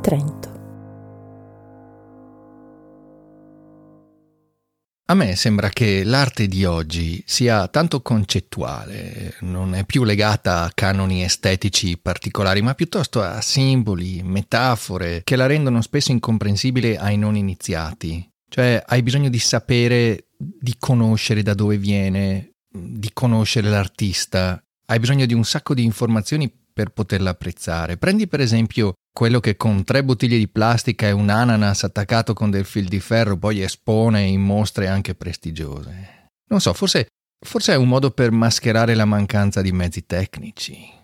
Trento. A me sembra che l'arte di oggi sia tanto concettuale, non è più legata a canoni estetici particolari, ma piuttosto a simboli, metafore, che la rendono spesso incomprensibile ai non iniziati. Cioè hai bisogno di sapere, di conoscere da dove viene, di conoscere l'artista, hai bisogno di un sacco di informazioni per poterla apprezzare. Prendi per esempio quello che con tre bottiglie di plastica e un ananas attaccato con del fil di ferro poi espone in mostre anche prestigiose. Non so, forse, forse è un modo per mascherare la mancanza di mezzi tecnici.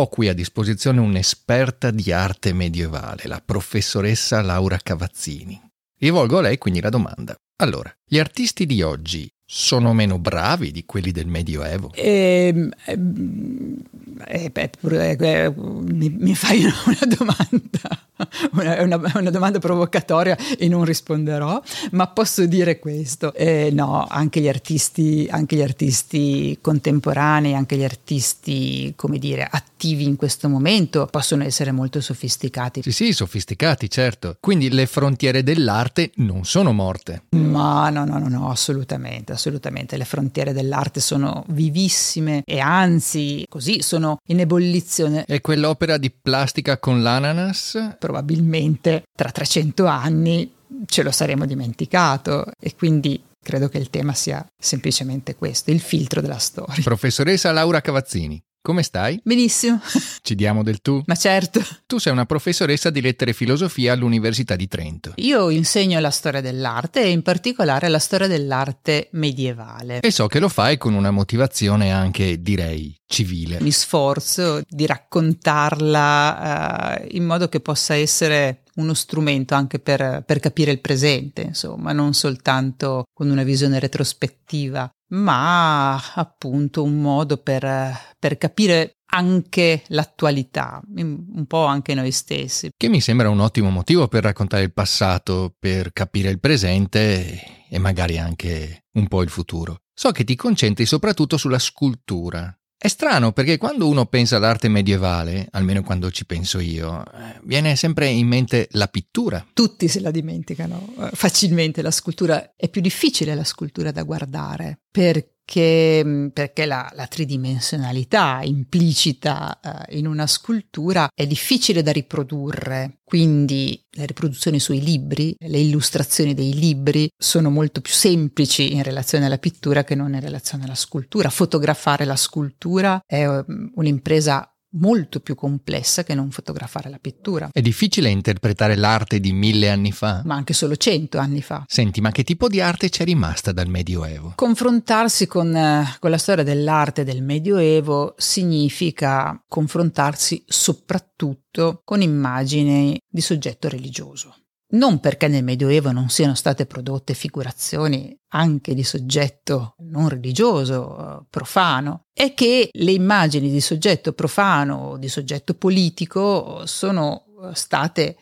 Ho qui a disposizione un'esperta di arte medievale, la professoressa Laura Cavazzini. Rivolgo a lei quindi la domanda. Allora, gli artisti di oggi sono meno bravi di quelli del Medioevo? Ehm, ehm, eh, eh, eh, mi, mi, fai una, una domanda una, una, una, domanda provocatoria e non risponderò, ma posso dire questo. Eh, no, anche gli, artisti, anche gli artisti contemporanei, anche gli artisti, come dire, attivi in questo momento possono essere molto sofisticati. Sì, sì, sofisticati, certo. Quindi le frontiere dell'arte non sono morte. Ma no, no, no, no, assolutamente, assolutamente. Le frontiere dell'arte sono vivissime e anzi, così sono in ebollizione. E quell'opera di plastica con l'ananas? probabilmente tra 300 anni ce lo saremo dimenticato e quindi credo che il tema sia semplicemente questo, il filtro della storia. Professoressa Laura Cavazzini. Come stai? Benissimo. Ci diamo del tu? Ma certo. Tu sei una professoressa di lettere e filosofia all'Università di Trento. Io insegno la storia dell'arte e in particolare la storia dell'arte medievale. E so che lo fai con una motivazione anche, direi, civile. Mi sforzo di raccontarla uh, in modo che possa essere uno strumento anche per, per, capire il presente, insomma, non soltanto con una visione retrospettiva, ma appunto un modo per, per capire anche l'attualità, un po' anche noi stessi. Che mi sembra un ottimo motivo per raccontare il passato, per capire il presente e magari anche un po' il futuro. So che ti concentri soprattutto sulla scultura, è strano perché quando uno pensa all'arte medievale, almeno quando ci penso io, eh, viene sempre in mente la pittura. Tutti se la dimenticano eh, facilmente, la scultura è più difficile la scultura da guardare perché perché, mm, perché la, la, tridimensionalità implicita uh, in una scultura è difficile da riprodurre, quindi le riproduzioni sui libri, le illustrazioni dei libri sono molto più semplici in relazione alla pittura che non in relazione alla scultura. Fotografare la scultura è um, un'impresa molto più complessa che non fotografare la pittura. È difficile interpretare l'arte di mille anni fa. Ma anche solo cento anni fa. Senti, ma che tipo di arte c'è rimasta dal Medioevo? Confrontarsi con, eh, con la storia dell'arte del Medioevo significa confrontarsi soprattutto con immagini di soggetto religioso non perché nel Medioevo non siano state prodotte figurazioni anche di soggetto non religioso, profano, è che le immagini di soggetto profano o di soggetto politico sono state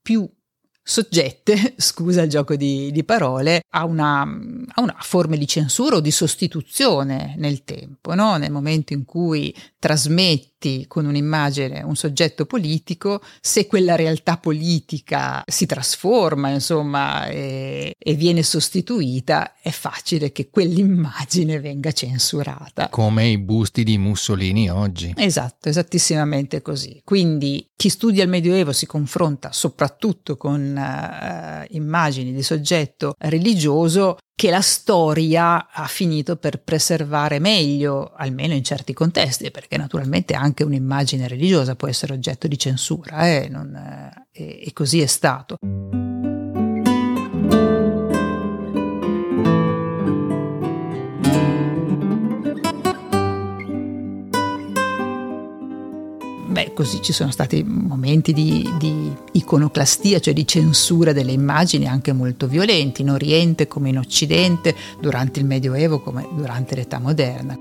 più soggette, scusa il gioco di, di parole, a una, a una, forma di censura o di sostituzione nel tempo, no? nel momento in cui trasmetti con un'immagine un soggetto politico, se quella realtà politica si trasforma, insomma, e, e viene sostituita, è facile che quell'immagine venga censurata. Come i busti di Mussolini oggi. Esatto, esattissimamente così. Quindi chi studia il Medioevo si confronta soprattutto con uh, immagini di soggetto religioso che la storia ha finito per preservare meglio, almeno in certi contesti, perché naturalmente anche un'immagine religiosa può essere oggetto di censura, eh? Non, eh, e, così è stato. Così ci sono stati momenti di, di, iconoclastia, cioè di censura delle immagini anche molto violenti, in Oriente come in Occidente, durante il Medioevo come durante l'età moderna.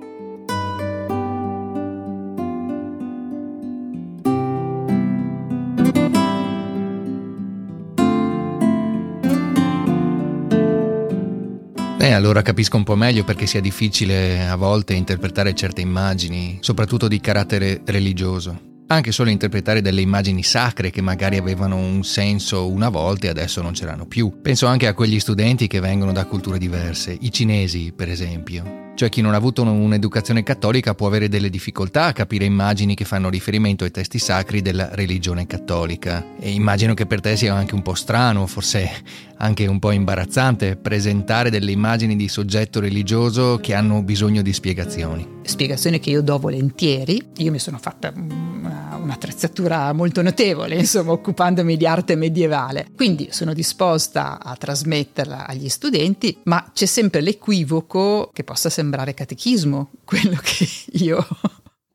Eh, allora capisco un po' meglio perché sia difficile a volte interpretare certe immagini, soprattutto di carattere religioso. Anche solo interpretare delle immagini sacre che magari avevano un senso una volta e adesso non ce l'hanno più. Penso anche a quegli studenti che vengono da culture diverse, i cinesi per esempio. Cioè chi non ha avuto un'educazione cattolica può avere delle difficoltà a capire immagini che fanno riferimento ai testi sacri della religione cattolica. E immagino che per te sia anche un po' strano, forse anche un po' imbarazzante, presentare delle immagini di soggetto religioso che hanno bisogno di spiegazioni. Spiegazioni che io do volentieri. Io mi sono fatta una, un'attrezzatura molto notevole, insomma, occupandomi di arte medievale. Quindi sono disposta a trasmetterla agli studenti, ma c'è sempre l'equivoco che possa sembrare catechismo quello che io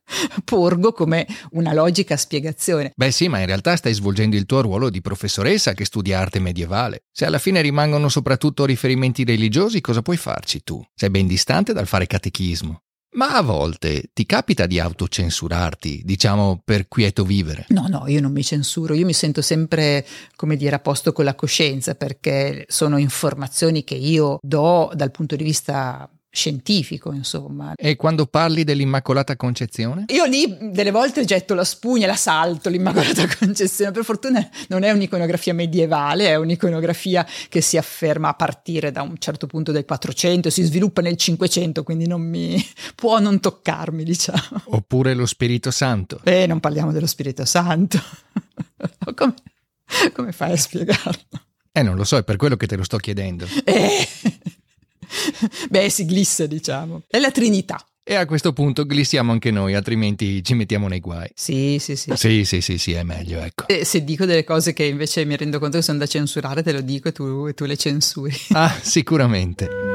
porgo come una logica spiegazione. Beh sì, ma in realtà stai svolgendo il tuo ruolo di professoressa che studia arte medievale. Se alla fine rimangono soprattutto riferimenti religiosi, cosa puoi farci tu? Sei ben distante dal fare catechismo. Ma a volte ti capita di autocensurarti, diciamo per quieto vivere? No, no, io non mi censuro, io mi sento sempre, come dire, a posto con la coscienza perché sono informazioni che io do dal punto di vista scientifico, insomma. E quando parli dell'Immacolata Concezione? Io lì delle volte getto la spugna, la salto, l'Immacolata Concezione. Per fortuna non è un'iconografia medievale, è un'iconografia che si afferma a partire da un certo punto del 400, si sviluppa nel 500, quindi non mi può non toccarmi, diciamo. Oppure lo Spirito Santo. Eh, non parliamo dello Spirito Santo. come, come fai a spiegarlo? Eh, non lo so, è per quello che te lo sto chiedendo. Eh... Beh, si glissa, diciamo. È la Trinità. E a questo punto glissiamo anche noi, altrimenti ci mettiamo nei guai. Sì, sì, sì. Sì, sì, sì, sì, è meglio, ecco. E se dico delle cose che invece mi rendo conto che sono da censurare, te lo dico e tu, e tu le censuri. Ah, sicuramente.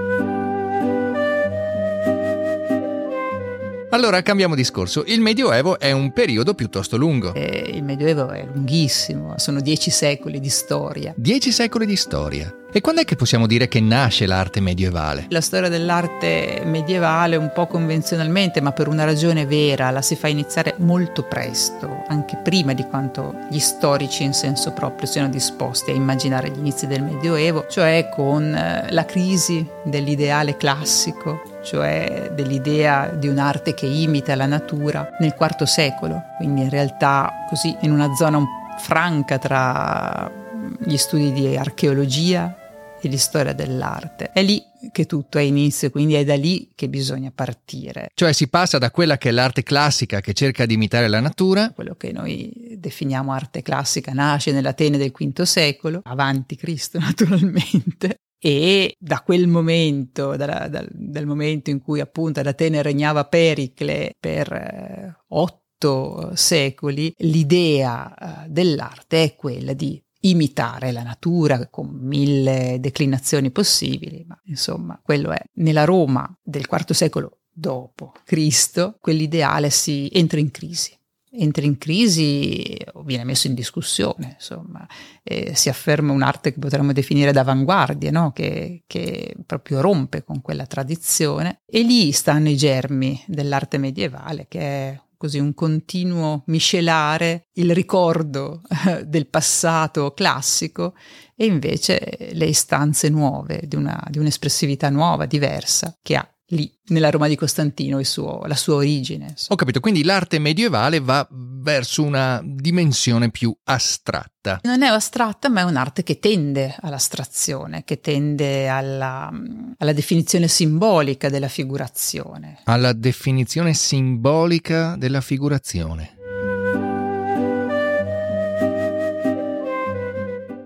Allora cambiamo discorso. Il Medioevo è un periodo piuttosto lungo. Eh, il Medioevo è lunghissimo, sono dieci secoli di storia. Dieci secoli di storia. E quando è che possiamo dire che nasce l'arte medievale? La storia dell'arte medievale un po' convenzionalmente, ma per una ragione vera, la si fa iniziare molto presto, anche prima di quanto gli storici in senso proprio siano disposti a immaginare gli inizi del Medioevo, cioè con eh, la crisi dell'ideale classico, cioè dell'idea di un'arte che imita la natura nel IV secolo, quindi in realtà così in una zona un franca tra gli studi di archeologia e di storia dell'arte. È lì che tutto ha inizio, quindi è da lì che bisogna partire. Cioè si passa da quella che è l'arte classica che cerca di imitare la natura. Quello che noi definiamo arte classica nasce nell'Atene del V secolo, avanti Cristo naturalmente, e da quel momento, da, da, dal momento in cui appunto ad Atene regnava Pericle per eh, otto secoli, l'idea eh, dell'arte è quella di imitare la natura con mille declinazioni possibili, ma insomma, quello è. Nella Roma del IV secolo dopo Cristo, quell'ideale si entra in crisi. Entra in crisi o viene messo in discussione, insomma, e si afferma un'arte che potremmo definire d'avanguardia, no? che, che proprio rompe con quella tradizione. E lì stanno i germi dell'arte medievale, che è così un continuo miscelare il ricordo eh, del passato classico e invece le istanze nuove di, una, di un'espressività nuova, diversa, che ha lì nella Roma di Costantino suo, la sua origine. Ho capito, quindi l'arte medievale va verso una dimensione più astratta. Non è astratta, ma è un'arte che tende all'astrazione, che tende alla, alla definizione simbolica della figurazione. Alla definizione simbolica della figurazione.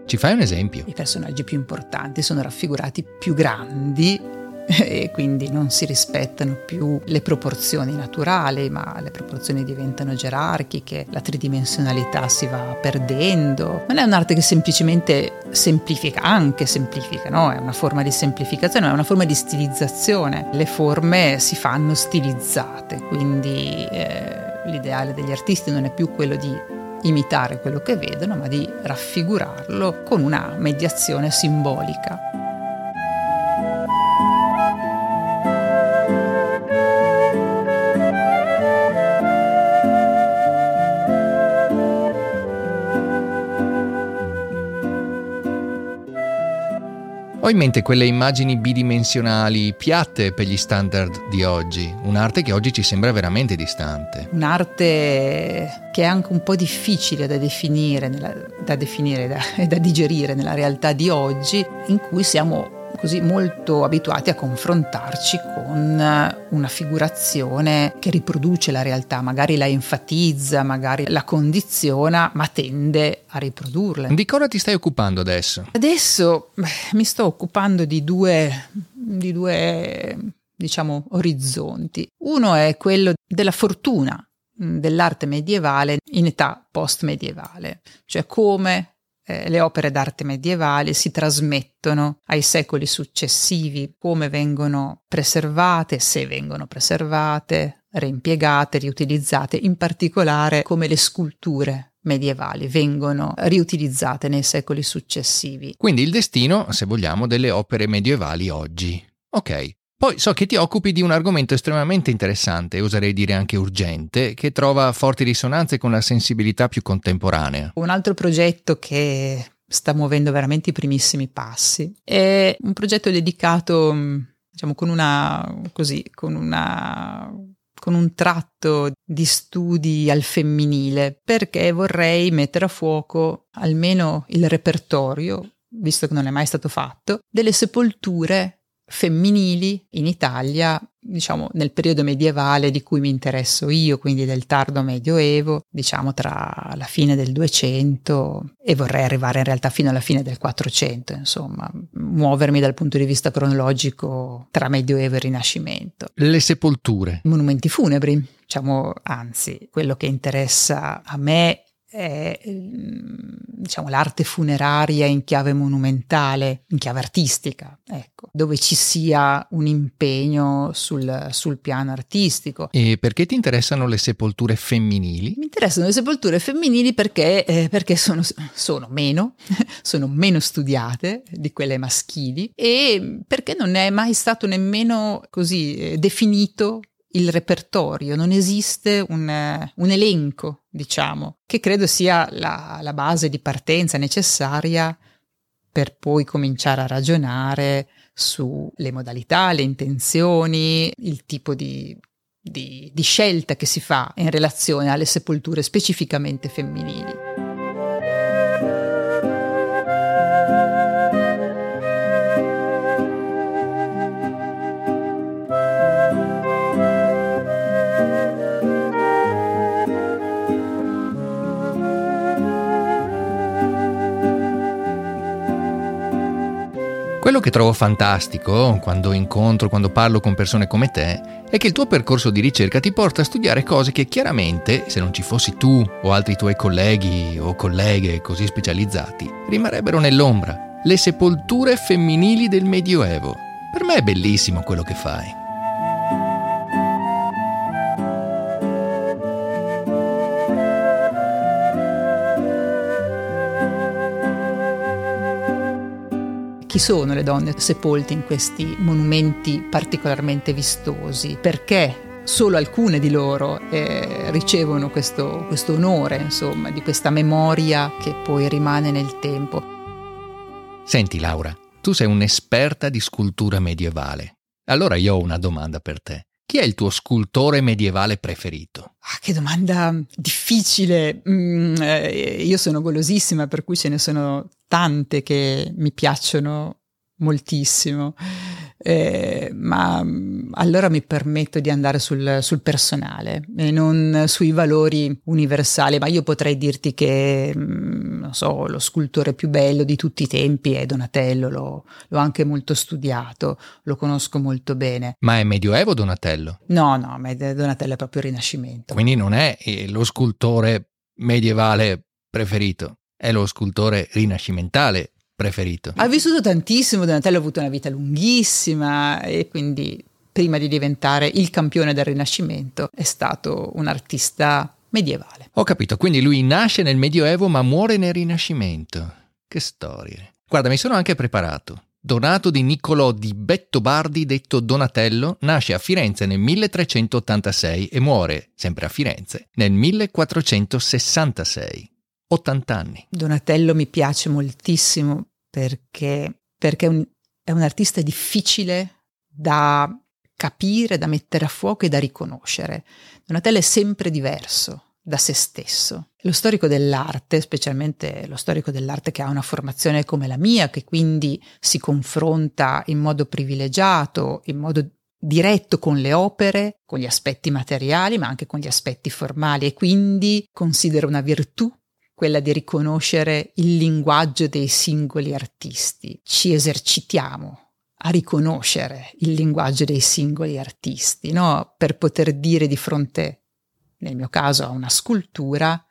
Ci fai un esempio? I personaggi più importanti sono raffigurati più grandi e quindi non si rispettano più le proporzioni naturali, ma le proporzioni diventano gerarchiche, la tridimensionalità si va perdendo. Non è un'arte che semplicemente semplifica, anche semplifica, no? È una forma di semplificazione, è una forma di stilizzazione. Le forme si fanno stilizzate, quindi eh, l'ideale degli artisti non è più quello di imitare quello che vedono, ma di raffigurarlo con una mediazione simbolica. Ho in mente quelle immagini bidimensionali piatte per gli standard di oggi, un'arte che oggi ci sembra veramente distante. Un'arte che è anche un po' difficile da definire, da definire e da digerire nella realtà di oggi, in cui siamo così molto abituati a confrontarci con eh, una figurazione che riproduce la realtà, magari la enfatizza, magari la condiziona, ma tende a riprodurla. Di cosa ti stai occupando adesso? Adesso beh, mi sto occupando di due, di due diciamo, orizzonti. Uno è quello della fortuna mm, dell'arte medievale in età post-medievale, cioè come eh, le opere d'arte medievali si trasmettono ai secoli successivi, come vengono preservate, se vengono preservate, reimpiegate, riutilizzate, in particolare come le sculture medievali vengono riutilizzate nei secoli successivi. Quindi il destino, se vogliamo, delle opere medievali oggi. Ok, poi so che ti occupi di un argomento estremamente interessante, oserei dire anche urgente, che trova forti risonanze con la sensibilità più contemporanea. Un altro progetto che sta muovendo veramente i primissimi passi è un progetto dedicato, diciamo, con una così, con una con un tratto di studi al femminile, perché vorrei mettere a fuoco almeno il repertorio, visto che non è mai stato fatto, delle sepolture femminili in Italia, diciamo nel periodo medievale di cui mi interesso io, quindi del tardo medioevo, diciamo tra la fine del 200 e vorrei arrivare in realtà fino alla fine del 400, insomma, muovermi dal punto di vista cronologico tra medioevo e rinascimento. Le sepolture. Monumenti funebri, diciamo, anzi, quello che interessa a me è ehm, diciamo, l'arte funeraria in chiave monumentale, in chiave artistica, ecco, dove ci sia un impegno sul, sul, piano artistico. E perché ti interessano le sepolture femminili? Mi interessano le sepolture femminili perché, eh, perché sono, sono, meno, sono meno studiate di quelle maschili e perché non è mai stato nemmeno così eh, definito il repertorio, non esiste un, un elenco, diciamo, che credo sia la, la, base di partenza necessaria per poi cominciare a ragionare sulle modalità, le intenzioni, il tipo di, di, di scelta che si fa in relazione alle sepolture specificamente femminili. Quello che trovo fantastico quando incontro, quando parlo con persone come te, è che il tuo percorso di ricerca ti porta a studiare cose che chiaramente, se non ci fossi tu o altri tuoi colleghi o colleghe così specializzati, rimarrebbero nell'ombra. Le sepolture femminili del Medioevo. Per me è bellissimo quello che fai. Chi sono le donne sepolte in questi monumenti particolarmente vistosi, perché solo alcune di loro eh, ricevono questo, questo onore, insomma, di questa memoria che poi rimane nel tempo. Senti Laura, tu sei un'esperta di scultura medievale. Allora io ho una domanda per te. Chi è il tuo scultore medievale preferito? Ah, che domanda difficile. Mm, eh, io sono golosissima, per cui ce ne sono tante che mi piacciono moltissimo. Eh, ma mm, allora mi permetto di andare sul, sul, personale e non sui valori universali, ma io potrei dirti che mm, non so, lo scultore più bello di tutti i tempi è Donatello, l'ho, l'ho anche molto studiato, lo conosco molto bene. Ma è Medioevo Donatello? No, no, Donatello è proprio Rinascimento. Quindi non è eh, lo scultore medievale preferito, è lo scultore rinascimentale preferito? Ha vissuto tantissimo, Donatello ha avuto una vita lunghissima e quindi prima di diventare il campione del Rinascimento è stato un artista medievale. Ho capito, quindi lui nasce nel Medioevo ma muore nel Rinascimento. Che storie. Guarda, mi sono anche preparato. Donato di Niccolò di Bettobardi, detto Donatello, nasce a Firenze nel 1386 e muore, sempre a Firenze, nel 1466. 80 anni. Donatello mi piace moltissimo perché, perché è, un, è un artista difficile da capire, da mettere a fuoco e da riconoscere. Donatello è sempre diverso da se stesso. Lo storico dell'arte, specialmente lo storico dell'arte che ha una formazione come la mia, che quindi si confronta in modo privilegiato, in modo diretto con le opere, con gli aspetti materiali, ma anche con gli aspetti formali e quindi considera una virtù quella di riconoscere il linguaggio dei singoli artisti. Ci esercitiamo a riconoscere il linguaggio dei singoli artisti, no? per poter dire di fronte, nel mio caso, a una scultura,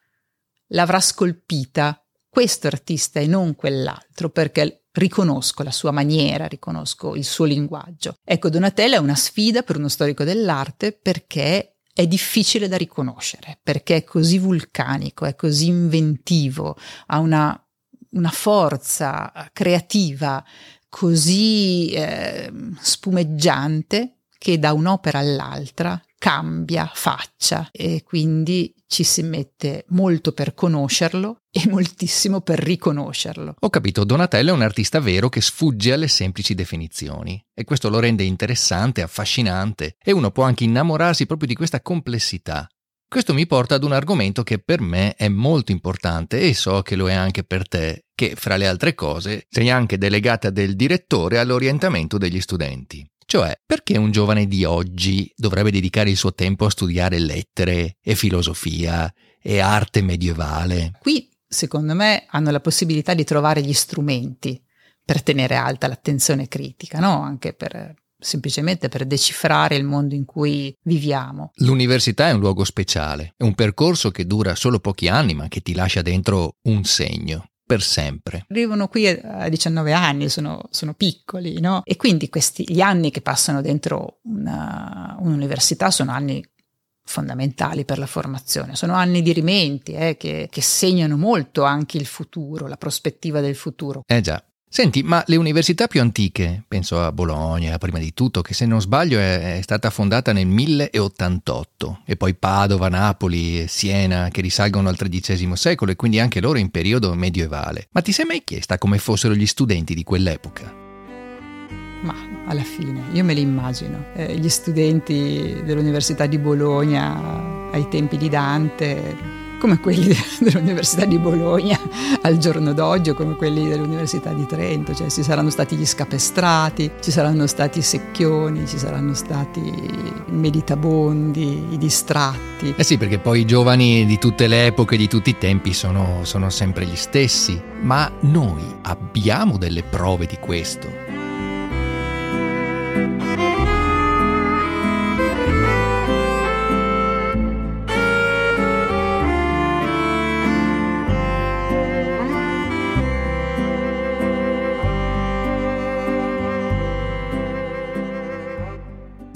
l'avrà scolpita questo artista e non quell'altro, perché riconosco la sua maniera, riconosco il suo linguaggio. Ecco, Donatello è una sfida per uno storico dell'arte perché è difficile da riconoscere, perché è così vulcanico, è così inventivo, ha una, una forza creativa così eh, spumeggiante che da un'opera all'altra cambia faccia e quindi ci si mette molto per conoscerlo e moltissimo per riconoscerlo. Ho capito, Donatello è un artista vero che sfugge alle semplici definizioni e questo lo rende interessante, affascinante e uno può anche innamorarsi proprio di questa complessità. Questo mi porta ad un argomento che per me è molto importante e so che lo è anche per te, che fra le altre cose sei anche delegata del direttore all'orientamento degli studenti. Cioè, perché un giovane di oggi dovrebbe dedicare il suo tempo a studiare lettere e filosofia e arte medievale? Qui, secondo me, hanno la possibilità di trovare gli strumenti per tenere alta l'attenzione critica, no? Anche per semplicemente per decifrare il mondo in cui viviamo. L'università è un luogo speciale, è un percorso che dura solo pochi anni ma che ti lascia dentro un segno per sempre. Arrivano qui a 19 anni, sono, sono piccoli, no? E quindi questi, gli anni che passano dentro una, un'università sono anni fondamentali per la formazione, sono anni di rimenti eh, che, che segnano molto anche il futuro, la prospettiva del futuro. Eh già, Senti, ma le università più antiche, penso a Bologna prima di tutto, che se non sbaglio è, è, stata fondata nel 1088, e poi Padova, Napoli e Siena, che risalgono al XIII secolo e quindi anche loro in periodo medievale. Ma ti sei mai chiesta come fossero gli studenti di quell'epoca? Ma alla fine, io me li immagino, eh, gli studenti dell'Università di Bologna ai tempi di Dante come quelli dell'Università di Bologna al giorno d'oggi o come quelli dell'Università di Trento, cioè ci saranno stati gli scapestrati, ci saranno stati i secchioni, ci saranno stati i meditabondi, i distratti. Eh sì, perché poi i giovani di tutte le epoche, di tutti i tempi sono, sono sempre gli stessi, ma noi abbiamo delle prove di questo.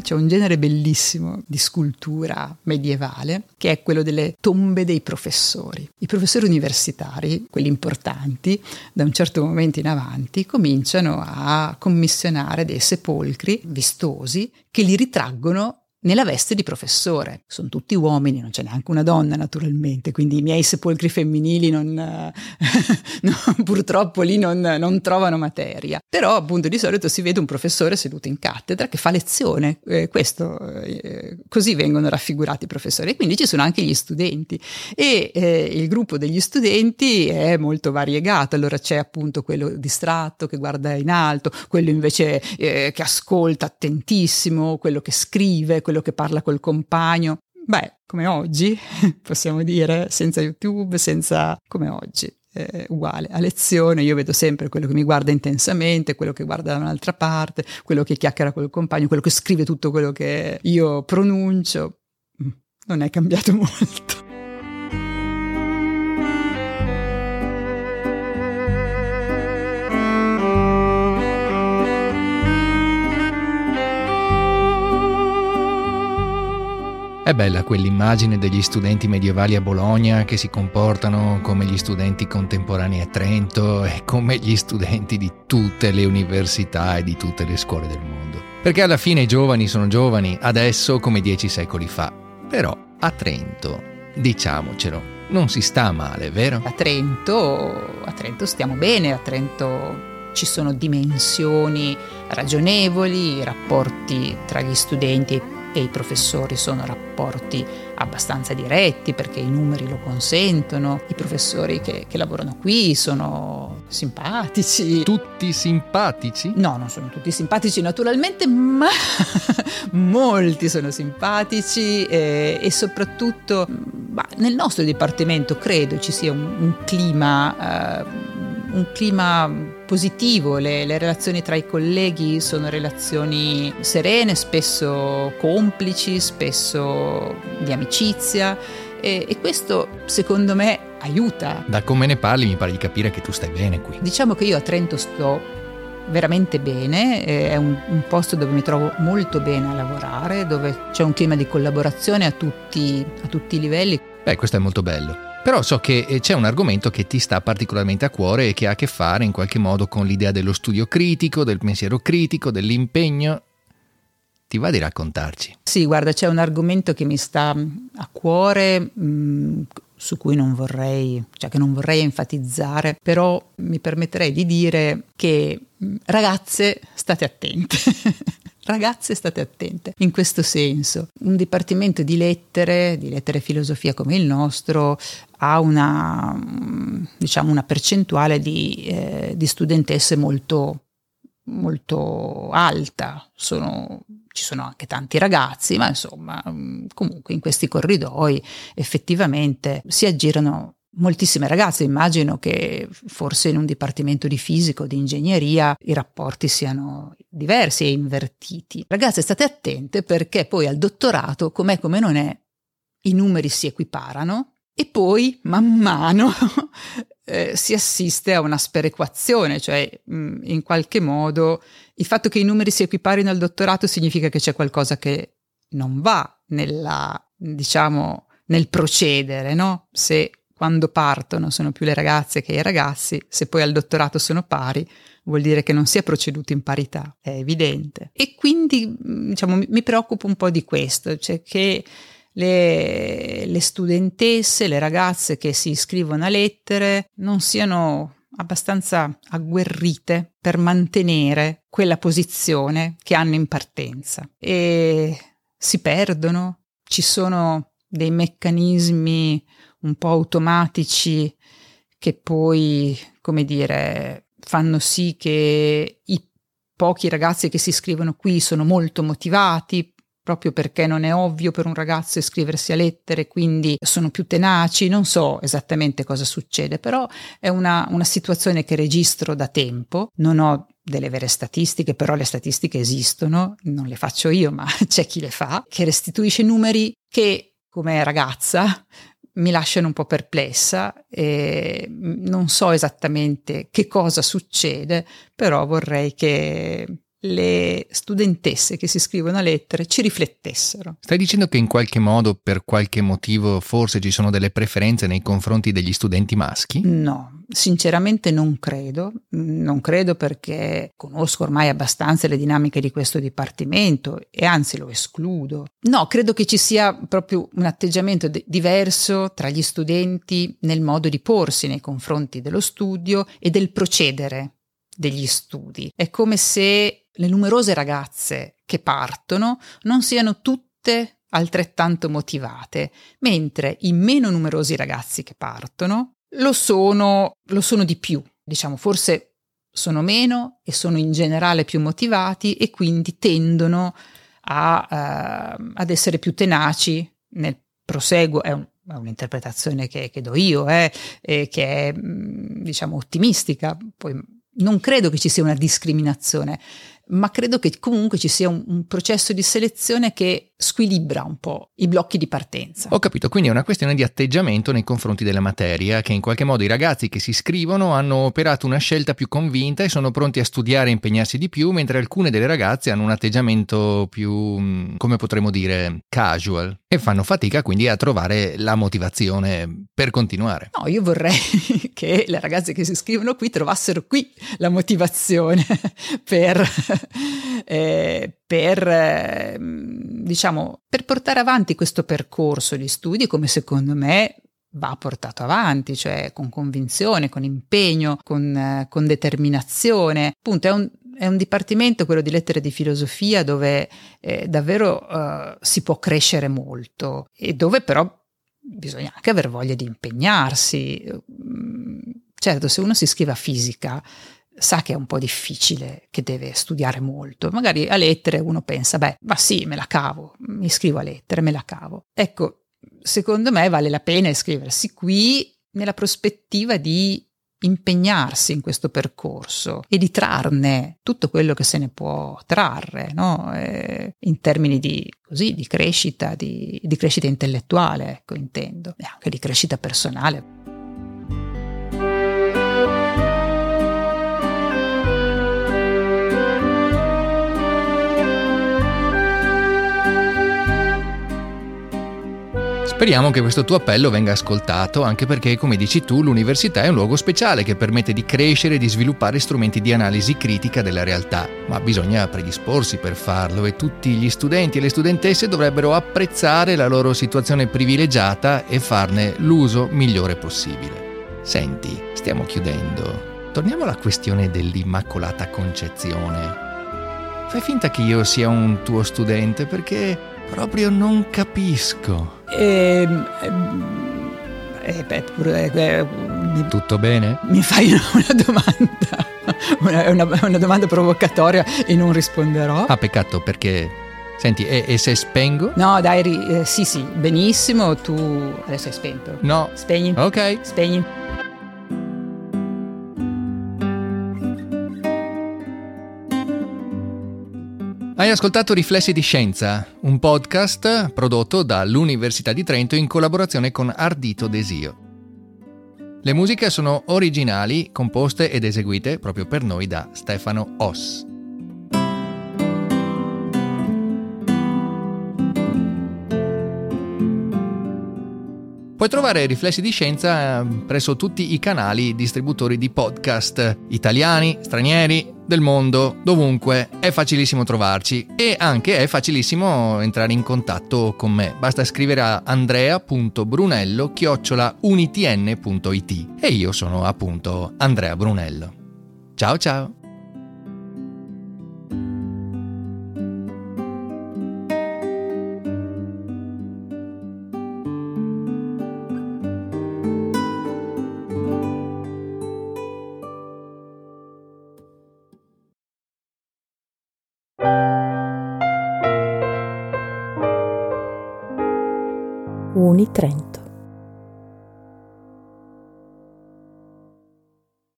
C'è un genere bellissimo di scultura medievale che è quello delle tombe dei professori. I professori universitari, quelli importanti, da un certo momento in avanti cominciano a commissionare dei sepolcri vistosi che li ritraggono nella veste di professore. Sono tutti uomini, non c'è neanche una donna naturalmente, quindi i miei sepolcri femminili non, no, purtroppo lì non, non, trovano materia. Però appunto di solito si vede un professore seduto in cattedra che fa lezione, eh, questo, eh, così vengono raffigurati i professori e quindi ci sono anche gli studenti e eh, il gruppo degli studenti è molto variegato, allora c'è appunto quello distratto che guarda in alto, quello invece eh, che ascolta attentissimo, quello che scrive, quello quello che parla col compagno. Beh, come oggi, possiamo dire, senza YouTube, senza come oggi. Eh, uguale a lezione, io vedo sempre quello che mi guarda intensamente, quello che guarda da un'altra parte, quello che chiacchiera col compagno, quello che scrive tutto quello che io pronuncio. Mm, non è cambiato molto. È bella quell'immagine degli studenti medievali a Bologna che si comportano come gli studenti contemporanei a Trento e come gli studenti di tutte le università e di tutte le scuole del mondo. Perché alla fine i giovani sono giovani, adesso come dieci secoli fa. Però a Trento, diciamocelo, non si sta male, vero? A Trento, a Trento stiamo bene, a Trento ci sono dimensioni ragionevoli, i rapporti tra gli studenti e e i professori sono rapporti abbastanza diretti perché i numeri lo consentono, i professori che, che lavorano qui sono simpatici. Tutti simpatici? No, non sono tutti simpatici naturalmente, ma molti sono simpatici e, e soprattutto nel nostro dipartimento credo ci sia un, un clima... Uh, un clima positivo, le, le, relazioni tra i colleghi sono relazioni serene, spesso complici, spesso di amicizia e, e questo secondo me aiuta. Da come ne parli mi pare di capire che tu stai bene qui. Diciamo che io a Trento sto veramente bene, è un, un, posto dove mi trovo molto bene a lavorare, dove c'è un clima di collaborazione a tutti, a tutti i livelli. Beh, questo è molto bello. Però so che eh, c'è un argomento che ti sta particolarmente a cuore e che ha a che fare in qualche modo con l'idea dello studio critico, del pensiero critico, dell'impegno. Ti va di raccontarci? Sì, guarda, c'è un argomento che mi sta a cuore, mh, mm, su cui non vorrei, cioè che non vorrei enfatizzare, però mi permetterei di dire che mm, ragazze, state attente. Ragazze state attente in questo senso. Un dipartimento di lettere, di lettere e filosofia come il nostro, ha una, diciamo, una percentuale di, eh, di studentesse molto, molto alta. Sono, ci sono anche tanti ragazzi, ma insomma, comunque in questi corridoi effettivamente si aggirano moltissime ragazze. Immagino che forse in un dipartimento di fisica o di ingegneria i rapporti siano diversi e invertiti. Ragazze, state attente perché poi al dottorato, com'è come non è, i numeri si equiparano e poi man mano eh, si assiste a una sperequazione, cioè mh, in qualche modo il fatto che i numeri si equiparino al dottorato significa che c'è qualcosa che non va nella, diciamo, nel procedere, no? Se quando partono sono più le ragazze che i ragazzi, se poi al dottorato sono pari, vuol dire che non si è proceduto in parità, è evidente. E quindi diciamo, mi preoccupo un po' di questo, cioè che le, le studentesse, le ragazze che si iscrivono a lettere non siano abbastanza agguerrite per mantenere quella posizione che hanno in partenza. E si perdono, ci sono dei meccanismi un po' automatici che poi, come dire, fanno sì che i pochi ragazzi che si iscrivono qui sono molto motivati proprio perché non è ovvio per un ragazzo iscriversi a lettere, quindi sono più tenaci, non so esattamente cosa succede, però è una, una situazione che registro da tempo, non ho delle vere statistiche, però le statistiche esistono, non le faccio io, ma c'è chi le fa, che restituisce numeri che come ragazza mi lasciano un po' perplessa e non so esattamente che cosa succede, però vorrei che le studentesse che si scrivono a lettere ci riflettessero. Stai dicendo che in qualche modo, per qualche motivo, forse ci sono delle preferenze nei confronti degli studenti maschi? No, sinceramente non credo. Non credo perché conosco ormai abbastanza le dinamiche di questo dipartimento e anzi lo escludo. No, credo che ci sia proprio un atteggiamento de- diverso tra gli studenti nel modo di porsi nei confronti dello studio e del procedere degli studi. È come se le numerose ragazze che partono non siano tutte altrettanto motivate, mentre i meno numerosi ragazzi che partono lo sono, lo sono di più, diciamo forse sono meno e sono in generale più motivati e quindi tendono a, uh, ad essere più tenaci nel proseguo, è, un, è un'interpretazione che, che, do io, eh, che è mm, diciamo ottimistica, poi non credo che ci sia una discriminazione, ma credo che comunque ci sia un, un, processo di selezione che squilibra un po' i blocchi di partenza. Ho capito, quindi è una questione di atteggiamento nei confronti della materia, che in qualche modo i ragazzi che si iscrivono hanno operato una scelta più convinta e sono pronti a studiare e impegnarsi di più, mentre alcune delle ragazze hanno un atteggiamento più, mm, come potremmo dire, casual e fanno fatica quindi a trovare la motivazione per continuare. No, io vorrei che le ragazze che si iscrivono qui trovassero qui la motivazione per eh, per, eh, diciamo, per portare avanti questo percorso di studi come secondo me va portato avanti, cioè con convinzione, con impegno, con, eh, con determinazione. Appunto, è un, è un dipartimento, quello di lettere di filosofia, dove eh, davvero eh, si può crescere molto e dove però bisogna anche aver voglia di impegnarsi. Certo, se uno si iscrive a fisica, sa che è un po' difficile, che deve studiare molto. Magari a lettere uno pensa, beh, ma sì, me la cavo, mi iscrivo a lettere, me la cavo. Ecco, secondo me vale la pena iscriversi qui nella prospettiva di impegnarsi in questo percorso e di trarne tutto quello che se ne può trarre, no? eh, in termini di, così, di crescita, di, di crescita intellettuale, ecco, intendo, e anche di crescita personale. Speriamo che questo tuo appello venga ascoltato, anche perché, come dici tu, l'università è un luogo speciale che permette di crescere e di sviluppare strumenti di analisi critica della realtà, ma bisogna predisporsi per farlo e tutti gli studenti e le studentesse dovrebbero apprezzare la loro situazione privilegiata e farne l'uso migliore possibile. Senti, stiamo chiudendo. Torniamo alla questione dell'Immacolata Concezione. Fai finta che io sia un tuo studente perché proprio non capisco. Ehm, eh, beh, pure, eh, mi, Tutto bene? Mi fai una, una domanda, una, una, una, domanda provocatoria e non risponderò. Ah, peccato perché... Senti, e, e se spengo? No, dai, eh, sì, sì, benissimo, tu... Adesso hai spento. No. Spegni. Ok. Spegni. Hai ascoltato Riflessi di Scienza, un podcast prodotto dall'Università di Trento in collaborazione con Ardito Desio. Le musiche sono originali, composte ed eseguite proprio per noi da Stefano Oss. Puoi trovare Riflessi di Scienza presso tutti i canali distributori di podcast italiani, stranieri, del mondo, dovunque, è facilissimo trovarci e anche è facilissimo entrare in contatto con me. Basta scrivere a andrea.brunello-unitn.it e io sono appunto Andrea Brunello. Ciao ciao!